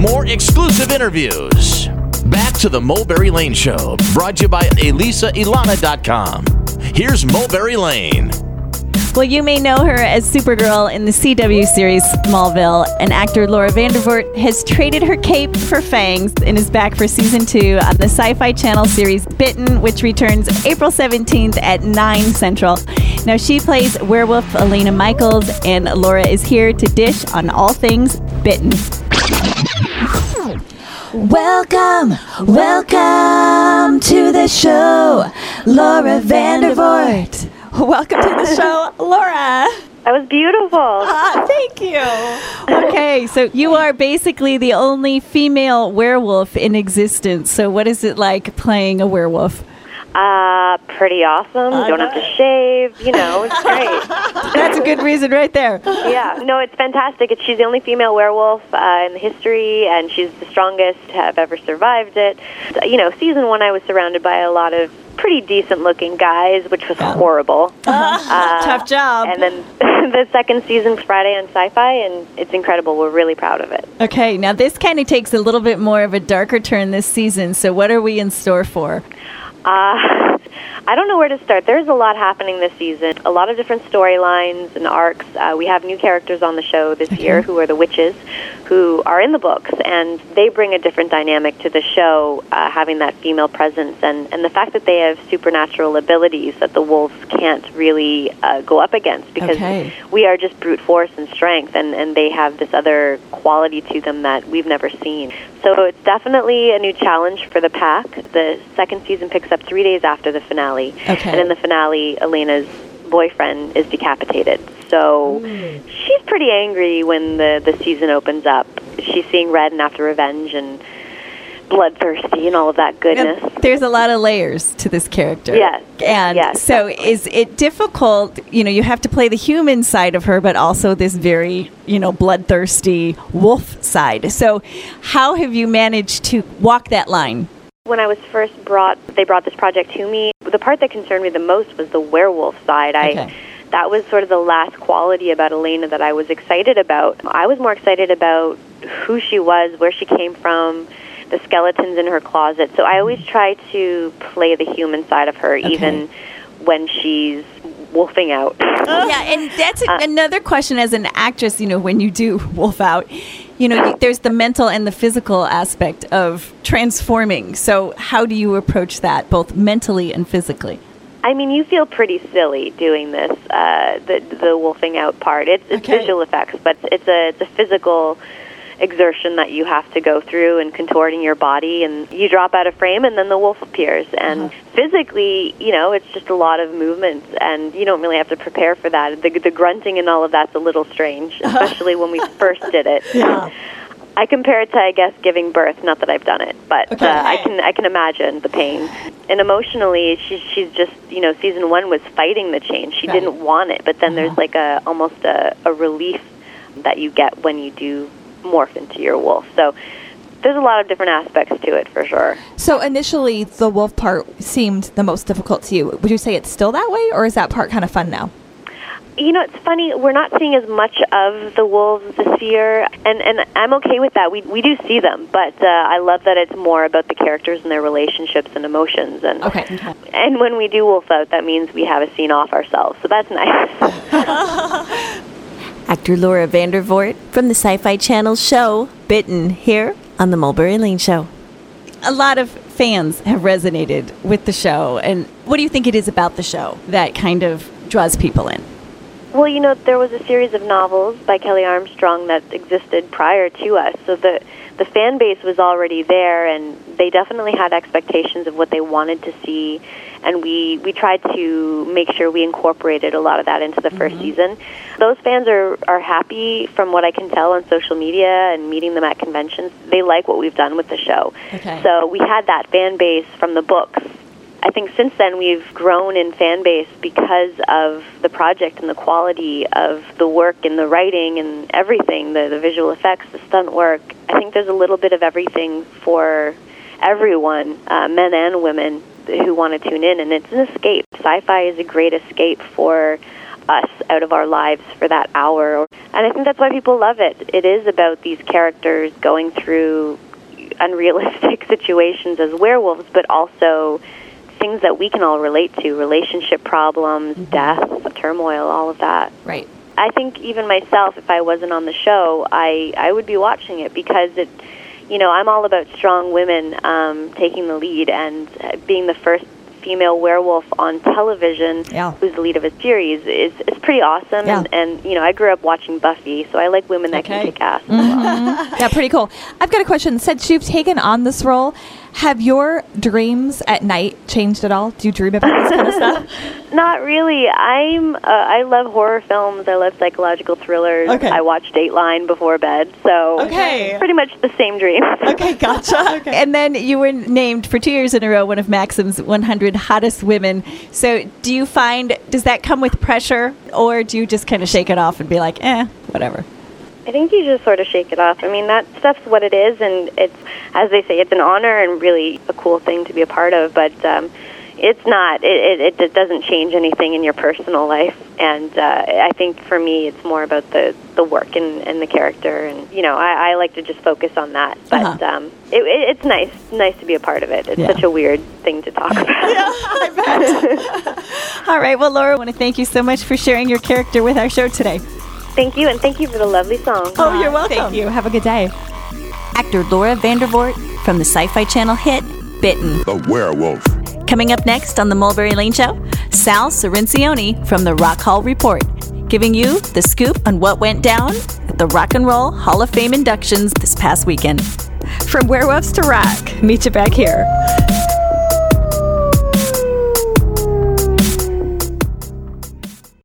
more exclusive interviews. Back to the Mulberry Lane Show, brought to you by ElisaElana.com. Here's Mulberry Lane. Well, you may know her as Supergirl in the CW series Smallville, and actor Laura Vandervoort has traded her cape for fangs and is back for season two on the Syfy Channel series Bitten, which returns April 17th at 9 Central. Now, she plays werewolf Elena Michaels, and Laura is here to dish on all things Bitten. Welcome, welcome to the show, Laura Vandervoort. Welcome to the show, Laura. That was beautiful. Ah, thank you. Okay, so you are basically the only female werewolf in existence. So, what is it like playing a werewolf? Uh, pretty awesome. Don't have to shave. You know, it's great. That's a good reason right there. yeah, no, it's fantastic. It's, she's the only female werewolf uh, in the history, and she's the strongest to have ever survived it. You know, season one, I was surrounded by a lot of pretty decent looking guys, which was horrible. Uh, Tough job. And then the second season, Friday on Syfy, and it's incredible. We're really proud of it. Okay, now this kind of takes a little bit more of a darker turn this season. So, what are we in store for? Uh, I don't know where to start. There's a lot happening this season. A lot of different storylines and arcs. Uh, we have new characters on the show this year who are the witches, who are in the books, and they bring a different dynamic to the show, uh, having that female presence and, and the fact that they have supernatural abilities that the wolves can't really uh, go up against because Okay. we are just brute force and strength, and, and they have this other quality to them that we've never seen. So it's definitely a new challenge for the pack. The second season picks up three days after the finale. Okay. And in the finale, Elena's boyfriend is decapitated. So hmm. she's pretty angry when the, the season opens up. She's seeing red and after revenge and bloodthirsty and all of that goodness. There's a lot of layers to this character. Yes, And yes, so, is it difficult? You know, you have to play the human side of her, but also this very, you know, bloodthirsty wolf side. So, how have you managed to walk that line? When I was first brought, they brought this project to me. The part that concerned me the most was the werewolf side. I that was sort of the last quality about Elena that I was excited about. I was more excited about who she was, where she came from, the skeletons in her closet. So I always try to play the human side of her, even when she's wolfing out. yeah, and that's a- another question as an actress. You know, when you do wolf out, you know, there's the mental and the physical aspect of transforming. So, how do you approach that, both mentally and physically? I mean, you feel pretty silly doing this, uh, the the wolfing out part. It's, it's Okay. visual effects, but it's a it's a physical exertion that you have to go through and contorting your body, and you drop out of frame, and then the wolf appears. And physically, you know, it's just a lot of movements, and you don't really have to prepare for that. The the grunting and all of that's a little strange, especially when we first did it. I compare it to, I guess, giving birth. Not that I've done it, but Okay. uh, I can I can imagine the pain. And emotionally, she's she's just you know, season one was fighting the change. She Right. Uh-huh. didn't want it, but then there's like a almost a, a relief that you get when you do morph into your wolf. So there's a lot of different aspects to it for sure. So initially, the wolf part seemed the most difficult to you. Would you say it's still that way, or is that part kind of fun now? You know, it's funny. We're not seeing as much of the wolves this year, and and I'm okay with that. We we do see them, but uh, I love that it's more about the characters and their relationships and emotions. And Okay. and when we do wolf out, that means we have a scene off ourselves, so that's nice. Actor Laura Vandervoort from the Syfy Channel show Bitten here on the Mulberry Lane Show. A lot of fans have resonated with the show. And what do you think it is about the show that kind of draws people in? Well, you know, there was a series of novels by Kelley Armstrong that existed prior to us, so the the fan base was already there, and they definitely had expectations of what they wanted to see, and we we tried to make sure we incorporated a lot of that into the 1st mm-hmm. season. Those fans are are happy, from what I can tell on social media and meeting them at conventions. They like what we've done with the show. Okay. So we had that fan base from the books. I think since then we've grown in fan base because of the project and the quality of the work and the writing and everything, the, the visual effects, the stunt work. I think there's a little bit of everything for everyone, uh, men and women, who want to tune in. And it's an escape. Sci fi is a great escape for us out of our lives for that hour. And I think that's why people love it. It is about these characters going through unrealistic situations as werewolves, but also things that we can all relate to relationship problems, death, turmoil, all of that. Right. I think even myself, if I wasn't on the show, I, I would be watching it because it, you know, I'm all about strong women um, taking the lead and uh, being the first female werewolf on television Yeah. who's the lead of a series is, is pretty awesome. Yeah. And, and, you know, I grew up watching Buffy, so I like women that Okay. can kick ass as well. Yeah, pretty cool. I've got a question. Since you've taken on this role, have your dreams at night changed at all? Do you dream about this kind of stuff? Not really. I'm. Uh, I love horror films. I love psychological thrillers. Okay. I watch Dateline before bed, so Okay. pretty much the same dreams. Okay, gotcha. okay. And then you were named for two years in a row one of Maxim's 100 hottest women. So do you find, does that come with pressure or do you just kind of shake it off and be like, eh, whatever? I think you just sort of shake it off. I mean, that stuff's what it is, and it's, as they say, it's an honor and really a cool thing to be a part of. But um, it's not. It, it, it doesn't change anything in your personal life. And uh, I think for me, it's more about the the work and, and the character. And you know, I, I like to just focus on that. But Uh-huh. um, it, it, it's nice, nice to be a part of it. It's Yeah. such a weird thing to talk about. Yeah. All right. Well, Laura, I want to thank you so much for sharing your character with our show today. Thank you, and thank you for the lovely song. Oh, you're welcome. Thank you. Have a good day. Actor Laura Vandervoort from the Syfy channel hit Bitten. The werewolf. Coming up next on the Mulberry Lane Show, Sal Cerencioni from the Rock Hall Report, giving you the scoop on what went down at the Rock and Roll Hall of Fame inductions this past weekend. From werewolves to rock, meet you back here.